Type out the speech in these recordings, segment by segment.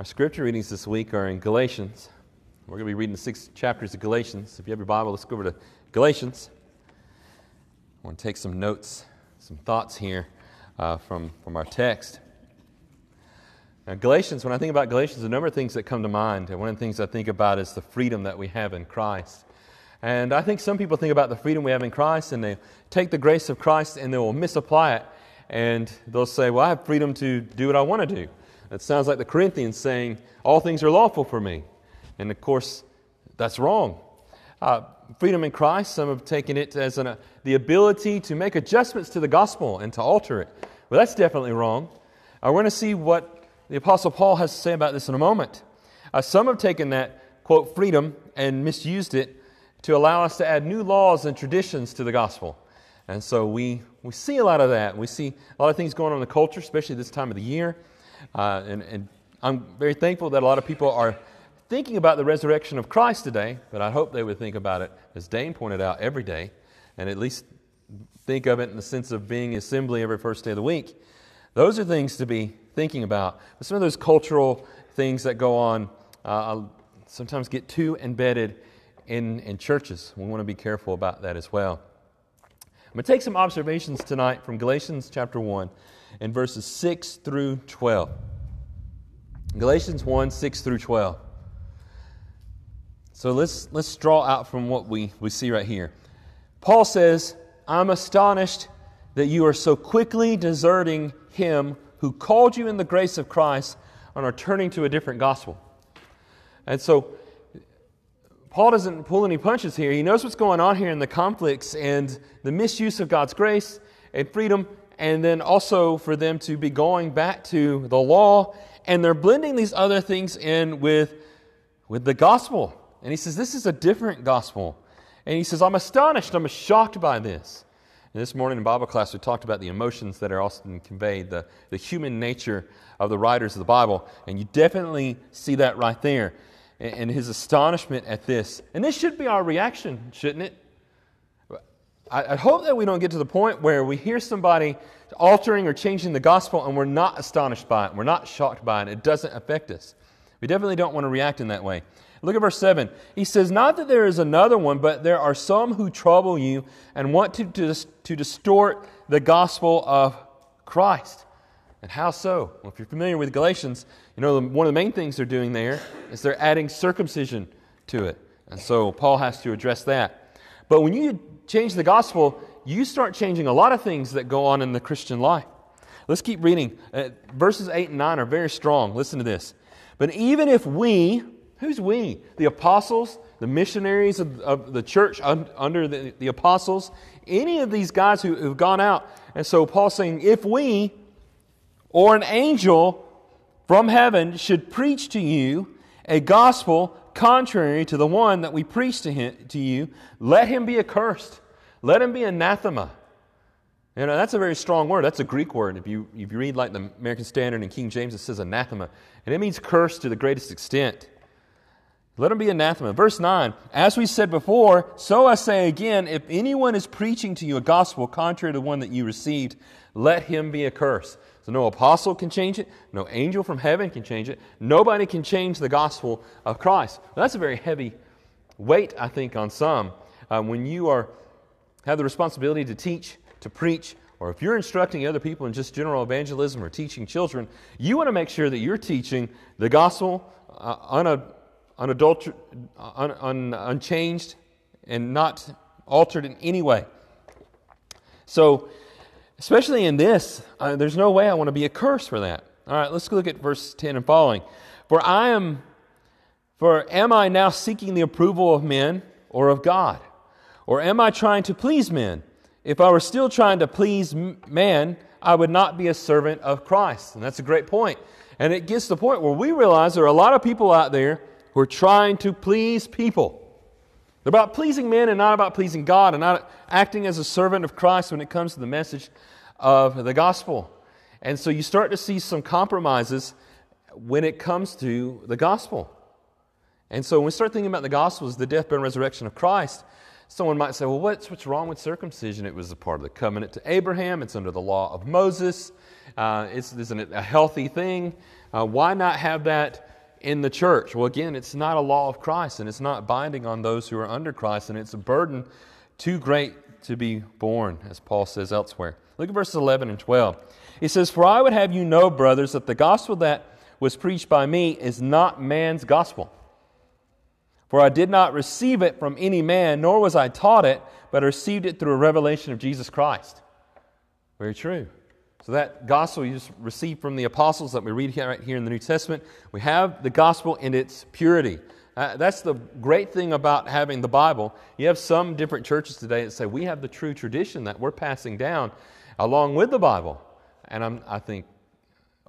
Our scripture readings this week are in Galatians. We're going to be reading six chapters of Galatians. If you have your Bible, let's go over to Galatians. I want to take some notes, some thoughts here uh, from, from our text. Now, Galatians, when I think about Galatians, a number of things that come to mind. And one of the things I think about is the freedom that we have in Christ. And I think some people think about the freedom we have in Christ and they take the grace of Christ and they will misapply it. And they'll say, Well, I have freedom to do what I want to do. It sounds like the Corinthians saying, All things are lawful for me. And of course, that's wrong. Uh, freedom in Christ, some have taken it as an, uh, the ability to make adjustments to the gospel and to alter it. Well, that's definitely wrong. We're going to see what the Apostle Paul has to say about this in a moment. Uh, some have taken that, quote, freedom and misused it to allow us to add new laws and traditions to the gospel. And so we, we see a lot of that. We see a lot of things going on in the culture, especially this time of the year. Uh, and, and I'm very thankful that a lot of people are thinking about the resurrection of Christ today, but I hope they would think about it, as Dane pointed out, every day, and at least think of it in the sense of being assembly every first day of the week. Those are things to be thinking about. But some of those cultural things that go on uh, sometimes get too embedded in, in churches. We want to be careful about that as well. I'm going to take some observations tonight from Galatians chapter 1 and verses 6 through 12. Galatians 1 6 through 12. So let's, let's draw out from what we, we see right here. Paul says, I'm astonished that you are so quickly deserting him who called you in the grace of Christ and are turning to a different gospel. And so Paul doesn't pull any punches here. He knows what's going on here in the conflicts and the misuse of God's grace and freedom, and then also for them to be going back to the law, and they're blending these other things in with, with the gospel. And he says, This is a different gospel. And he says, I'm astonished, I'm shocked by this. And this morning in Bible class, we talked about the emotions that are often conveyed, the, the human nature of the writers of the Bible. And you definitely see that right there and his astonishment at this. And this should be our reaction, shouldn't it? I, hope that we don't get to the point where we hear somebody altering or changing the gospel and we're not astonished by it, we're not shocked by it, it doesn't affect us. We definitely don't want to react in that way. Look at verse 7. He says, Not that there is another one, but there are some who trouble you and want to, to, to distort the gospel of Christ. And how so? Well, if you're familiar with Galatians, you know one of the main things they're doing there is they're adding circumcision to it. And so Paul has to address that. But when you change the gospel, you start changing a lot of things that go on in the Christian life. Let's keep reading. Uh, verses 8 and 9 are very strong. Listen to this. But even if we, who's we? The apostles, the missionaries of, of the church un, under the, the, apostles, any of these guys who, who've gone out. And so Paul's saying, if we, or an angel from heaven should preach to you a gospel contrary to the one that we preach to, him, to you, let him be accursed. Let him be anathema. You know, that's a very strong word. That's a Greek word. If you, if you read like the American Standard and King James, it says anathema. And it means cursed to the greatest extent. Let him be anathema. Verse 9 As we said before, so I say again, if anyone is preaching to you a gospel contrary to the one that you received, let him be accursed. No apostle can change it, no angel from heaven can change it, nobody can change the gospel of Christ. That's a very heavy weight, I think, on some. Uh, when you are have the responsibility to teach, to preach, or if you're instructing other people in just general evangelism or teaching children, you want to make sure that you're teaching the gospel uh, unadulter- un, un, unchanged and not altered in any way. So Especially in this, uh, there's no way I want to be a curse for that. All right, let's look at verse 10 and following. For I am, for am I now seeking the approval of men or of God? Or am I trying to please men? If I were still trying to please man, I would not be a servant of Christ. And that's a great point. And it gets to the point where we realize there are a lot of people out there who are trying to please people. They're about pleasing men and not about pleasing God and not acting as a servant of Christ when it comes to the message of the gospel. And so you start to see some compromises when it comes to the gospel. And so when we start thinking about the gospel as the death, burial, and resurrection of Christ, someone might say, well, what's, what's wrong with circumcision? It was a part of the covenant to Abraham, it's under the law of Moses, uh, it's, isn't it a healthy thing? Uh, why not have that in the church? Well, again, it's not a law of Christ, and it's not binding on those who are under Christ, and it's a burden too great to be borne, as Paul says elsewhere. Look at verses 11 and 12. He says, For I would have you know, brothers, that the gospel that was preached by me is not man's gospel. For I did not receive it from any man, nor was I taught it, but I received it through a revelation of Jesus Christ. Very true. So, that gospel you just received from the apostles that we read here, right here in the New Testament, we have the gospel in its purity. Uh, that's the great thing about having the Bible. You have some different churches today that say we have the true tradition that we're passing down along with the Bible. And I'm, I think,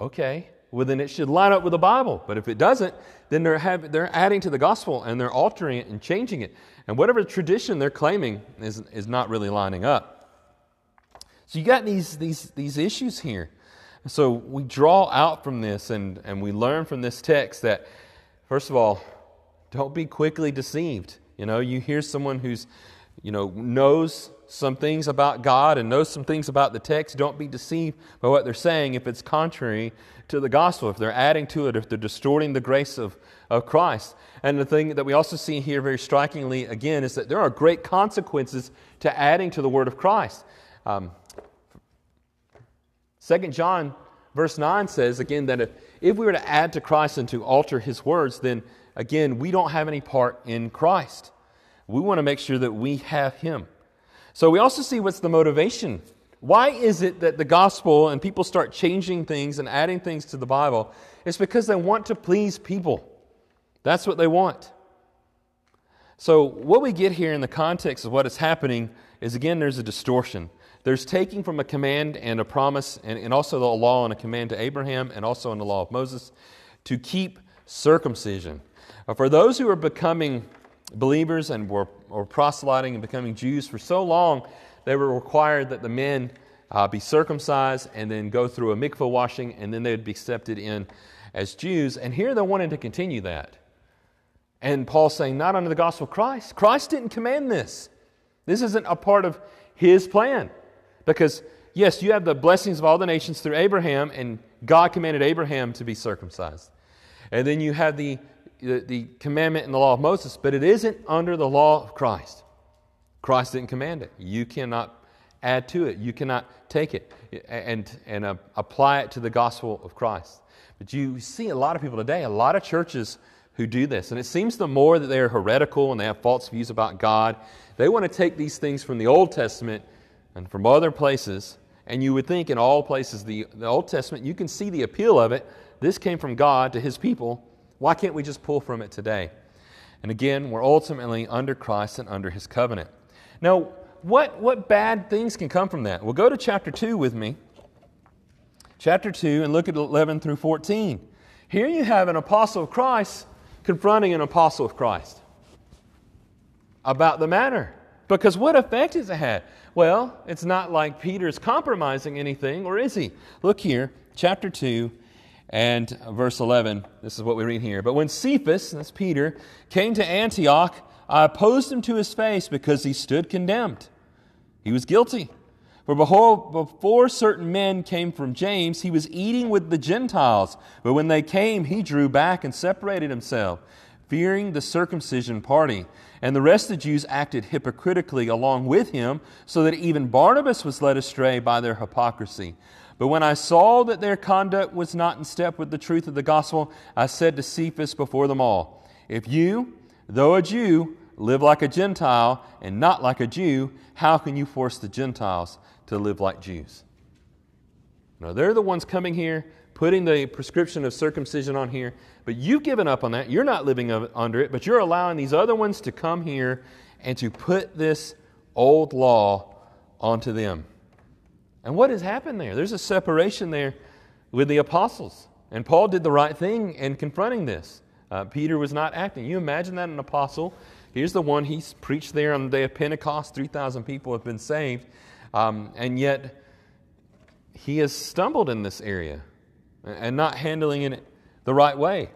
okay, well, then it should line up with the Bible. But if it doesn't, then they're, have, they're adding to the gospel and they're altering it and changing it. And whatever tradition they're claiming is, is not really lining up. So you got these, these, these issues here. So we draw out from this and, and we learn from this text that, first of all, don't be quickly deceived. You know, you hear someone who's, you know, knows some things about God and knows some things about the text. Don't be deceived by what they're saying if it's contrary to the gospel, if they're adding to it, if they're distorting the grace of, of Christ. And the thing that we also see here very strikingly again is that there are great consequences to adding to the word of Christ. Um, 2 John verse 9 says again that if, if we were to add to Christ and to alter his words, then again, we don't have any part in Christ. We want to make sure that we have him. So we also see what's the motivation. Why is it that the gospel and people start changing things and adding things to the Bible? It's because they want to please people. That's what they want. So, what we get here in the context of what is happening is again, there's a distortion. There's taking from a command and a promise, and, and also the law and a command to Abraham, and also in the law of Moses, to keep circumcision. Uh, for those who are becoming believers and were, were proselyting and becoming Jews for so long, they were required that the men uh, be circumcised and then go through a mikvah washing, and then they would be accepted in as Jews. And here they wanted to continue that. And Paul's saying, not under the gospel of Christ. Christ didn't command this. This isn't a part of his plan. Because, yes, you have the blessings of all the nations through Abraham, and God commanded Abraham to be circumcised. And then you have the, the, the commandment in the law of Moses, but it isn't under the law of Christ. Christ didn't command it. You cannot add to it, you cannot take it and, and uh, apply it to the gospel of Christ. But you see a lot of people today, a lot of churches who do this. And it seems the more that they're heretical and they have false views about God, they want to take these things from the Old Testament and from other places. And you would think in all places, the, the Old Testament, you can see the appeal of it. This came from God to his people. Why can't we just pull from it today? And again, we're ultimately under Christ and under his covenant. Now, what, what bad things can come from that? Well, go to chapter 2 with me. Chapter 2, and look at 11 through 14. Here you have an apostle of Christ confronting an apostle of Christ about the matter. Because what effect has it had? Well, it's not like Peter's compromising anything, or is he? Look here, chapter 2 and verse 11. This is what we read here. But when Cephas, that's Peter, came to Antioch, I opposed him to his face because he stood condemned. He was guilty. For behold, before certain men came from James, he was eating with the Gentiles. But when they came, he drew back and separated himself, fearing the circumcision party. And the rest of the Jews acted hypocritically along with him, so that even Barnabas was led astray by their hypocrisy. But when I saw that their conduct was not in step with the truth of the gospel, I said to Cephas before them all, If you, though a Jew, live like a Gentile and not like a Jew, how can you force the Gentiles to live like Jews? Now, they're the ones coming here, putting the prescription of circumcision on here, but you've given up on that. You're not living under it, but you're allowing these other ones to come here and to put this old law onto them. And what has happened there? There's a separation there with the apostles. And Paul did the right thing in confronting this. Uh, Peter was not acting. You imagine that an apostle, here's the one, he's preached there on the day of Pentecost, 3,000 people have been saved, um, and yet he has stumbled in this area and not handling it the right way.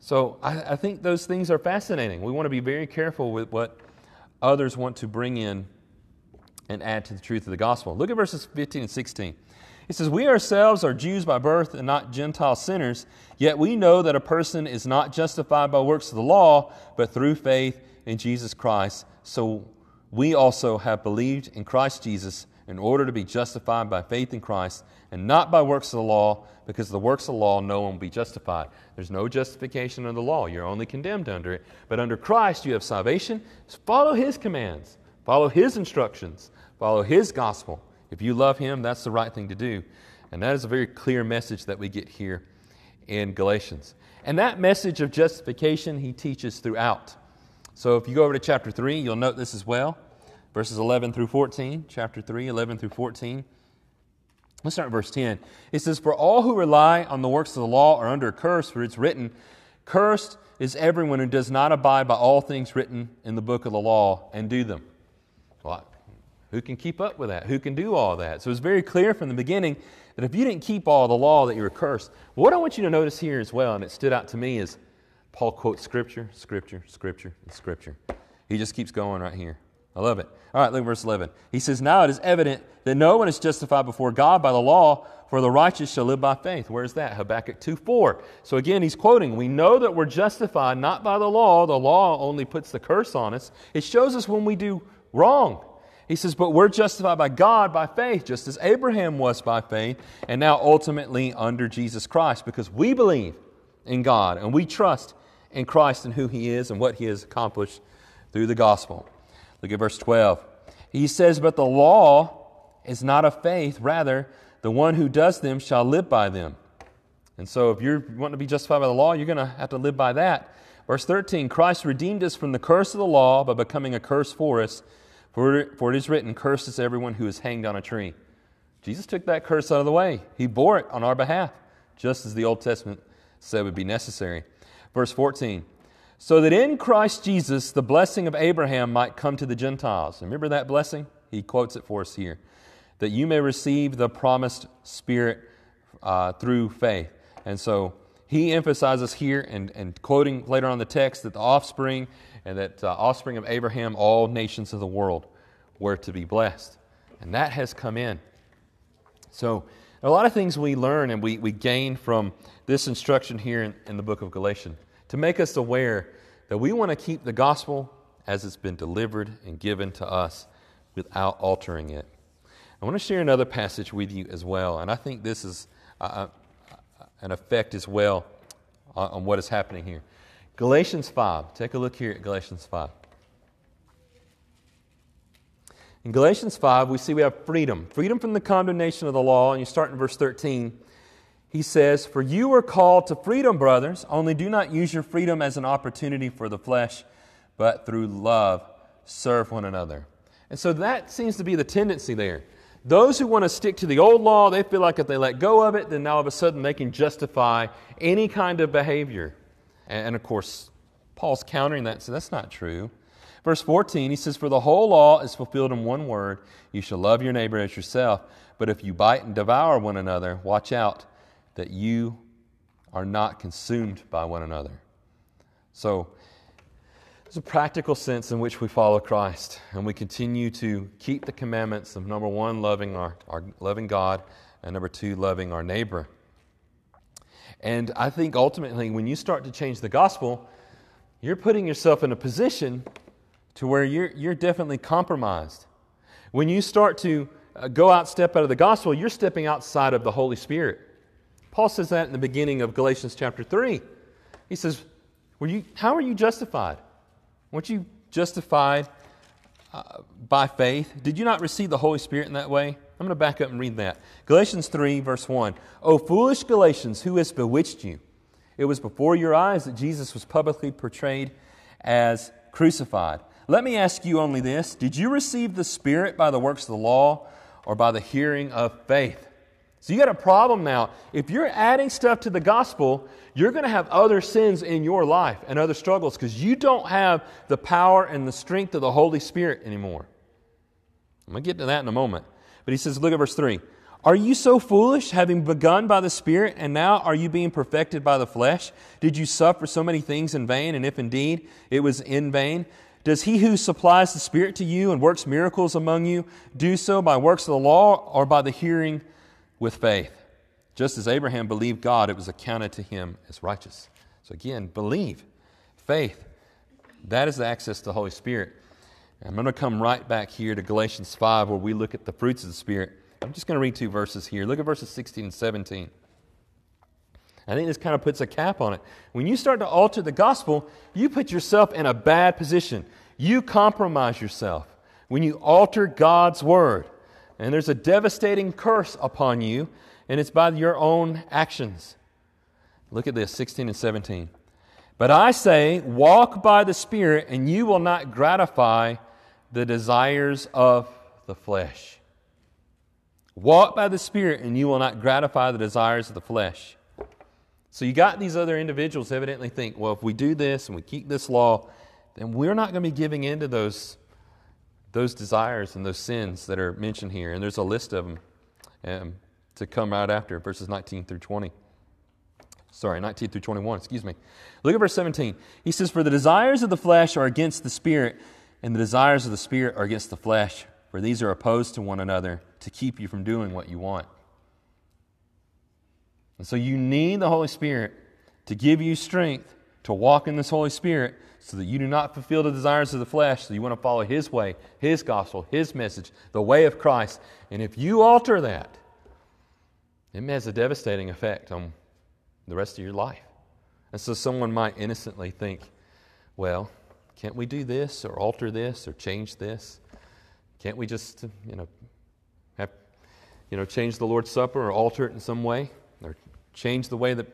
So I, I think those things are fascinating. We want to be very careful with what others want to bring in and add to the truth of the gospel. Look at verses 15 and 16. He says, We ourselves are Jews by birth and not Gentile sinners, yet we know that a person is not justified by works of the law, but through faith in Jesus Christ. So we also have believed in Christ Jesus in order to be justified by faith in Christ and not by works of the law, because the works of the law no one will be justified. There's no justification under the law. You're only condemned under it. But under Christ, you have salvation. Follow His commands, follow His instructions, follow His gospel. If you love Him, that's the right thing to do. And that is a very clear message that we get here in Galatians. And that message of justification he teaches throughout. So if you go over to chapter 3, you'll note this as well. Verses 11 through 14, chapter 3, 11 through 14. Let's start at verse 10. It says, For all who rely on the works of the law are under a curse, for it's written, Cursed is everyone who does not abide by all things written in the book of the law and do them. Well, who can keep up with that? Who can do all that? So it's very clear from the beginning that if you didn't keep all the law, that you were cursed. What I want you to notice here as well, and it stood out to me, is Paul quotes Scripture, Scripture, Scripture, and Scripture. He just keeps going right here. I love it. All right, look at verse 11. He says, Now it is evident that no one is justified before God by the law, for the righteous shall live by faith. Where's that? Habakkuk 2 4. So again, he's quoting, We know that we're justified not by the law. The law only puts the curse on us. It shows us when we do wrong. He says, But we're justified by God by faith, just as Abraham was by faith, and now ultimately under Jesus Christ, because we believe in God and we trust in Christ and who He is and what He has accomplished through the gospel. Look at verse 12. He says, But the law is not of faith, rather, the one who does them shall live by them. And so, if you're wanting to be justified by the law, you're going to have to live by that. Verse 13 Christ redeemed us from the curse of the law by becoming a curse for us for, for it is written, Cursed is everyone who is hanged on a tree. Jesus took that curse out of the way. He bore it on our behalf, just as the Old Testament said would be necessary. Verse 14 So that in Christ Jesus the blessing of Abraham might come to the Gentiles. Remember that blessing? He quotes it for us here. That you may receive the promised Spirit uh, through faith. And so he emphasizes here and, and quoting later on the text that the offspring and that uh, offspring of Abraham, all nations of the world were to be blessed. And that has come in. So, a lot of things we learn and we, we gain from this instruction here in, in the book of Galatians to make us aware that we want to keep the gospel as it's been delivered and given to us without altering it. I want to share another passage with you as well, and I think this is uh, uh an effect as well on, on what is happening here. Galatians 5. Take a look here at Galatians 5. In Galatians 5, we see we have freedom freedom from the condemnation of the law. And you start in verse 13. He says, For you are called to freedom, brothers, only do not use your freedom as an opportunity for the flesh, but through love serve one another. And so that seems to be the tendency there. Those who want to stick to the old law, they feel like if they let go of it, then now all of a sudden they can justify any kind of behavior. And of course, Paul's countering that, so that's not true. Verse 14, he says, For the whole law is fulfilled in one word you shall love your neighbor as yourself. But if you bite and devour one another, watch out that you are not consumed by one another. So, there's a practical sense in which we follow Christ and we continue to keep the commandments of number one, loving our, our loving God, and number two, loving our neighbor. And I think ultimately, when you start to change the gospel, you're putting yourself in a position to where you're, you're definitely compromised. When you start to uh, go out, step out of the gospel, you're stepping outside of the Holy Spirit. Paul says that in the beginning of Galatians chapter 3. He says, Were you, How are you justified? Weren't you justified uh, by faith? Did you not receive the Holy Spirit in that way? I'm going to back up and read that. Galatians 3, verse 1. O foolish Galatians, who has bewitched you? It was before your eyes that Jesus was publicly portrayed as crucified. Let me ask you only this Did you receive the Spirit by the works of the law or by the hearing of faith? So you got a problem now. If you're adding stuff to the gospel, you're going to have other sins in your life and other struggles because you don't have the power and the strength of the Holy Spirit anymore. I'm going to get to that in a moment. But he says, look at verse 3. Are you so foolish, having begun by the Spirit, and now are you being perfected by the flesh? Did you suffer so many things in vain? And if indeed it was in vain, does he who supplies the Spirit to you and works miracles among you do so by works of the law or by the hearing with faith. Just as Abraham believed God, it was accounted to him as righteous. So again, believe, faith. That is the access to the Holy Spirit. I'm going to come right back here to Galatians 5, where we look at the fruits of the Spirit. I'm just going to read two verses here. Look at verses 16 and 17. I think this kind of puts a cap on it. When you start to alter the gospel, you put yourself in a bad position. You compromise yourself when you alter God's word. And there's a devastating curse upon you, and it's by your own actions. Look at this 16 and 17. But I say, walk by the Spirit, and you will not gratify the desires of the flesh. Walk by the Spirit, and you will not gratify the desires of the flesh. So you got these other individuals evidently think, well, if we do this and we keep this law, then we're not going to be giving in to those, those desires and those sins that are mentioned here. And there's a list of them um, to come right after, verses 19 through 20 sorry, 19 through 21, excuse me. Look at verse 17. He says, For the desires of the flesh are against the Spirit, and the desires of the Spirit are against the flesh, for these are opposed to one another to keep you from doing what you want. And so you need the Holy Spirit to give you strength to walk in this Holy Spirit so that you do not fulfill the desires of the flesh, so you want to follow His way, His gospel, His message, the way of Christ. And if you alter that, it has a devastating effect on the rest of your life. And so someone might innocently think, well, can't we do this or alter this or change this? Can't we just, you know, have, you know, change the Lord's Supper or alter it in some way or change the way that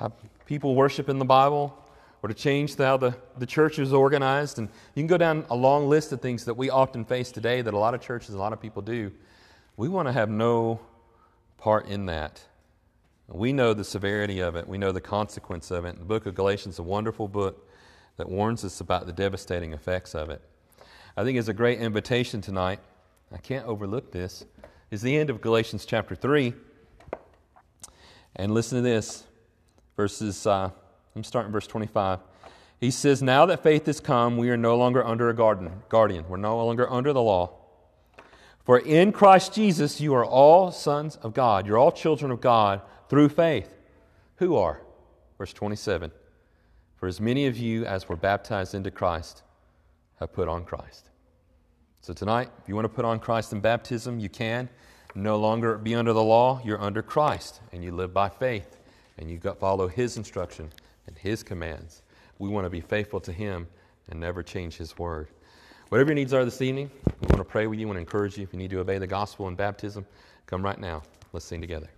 uh, people worship in the Bible or to change how the, the church is organized? And you can go down a long list of things that we often face today that a lot of churches, a lot of people do. We want to have no part in that. We know the severity of it, we know the consequence of it. The book of Galatians is a wonderful book that warns us about the devastating effects of it. I think it's a great invitation tonight. I can't overlook this. Is the end of Galatians chapter 3. And listen to this. Verses, uh, I'm starting verse 25. He says, Now that faith has come, we are no longer under a garden, guardian. We're no longer under the law. For in Christ Jesus, you are all sons of God. You're all children of God through faith. Who are? Verse 27 For as many of you as were baptized into Christ have put on Christ. So tonight, if you want to put on Christ in baptism, you can. No longer be under the law, you're under Christ, and you live by faith, and you follow His instruction and His commands. We want to be faithful to Him and never change His word. Whatever your needs are this evening, we want to pray with you and encourage you. If you need to obey the gospel and baptism, come right now. Let's sing together.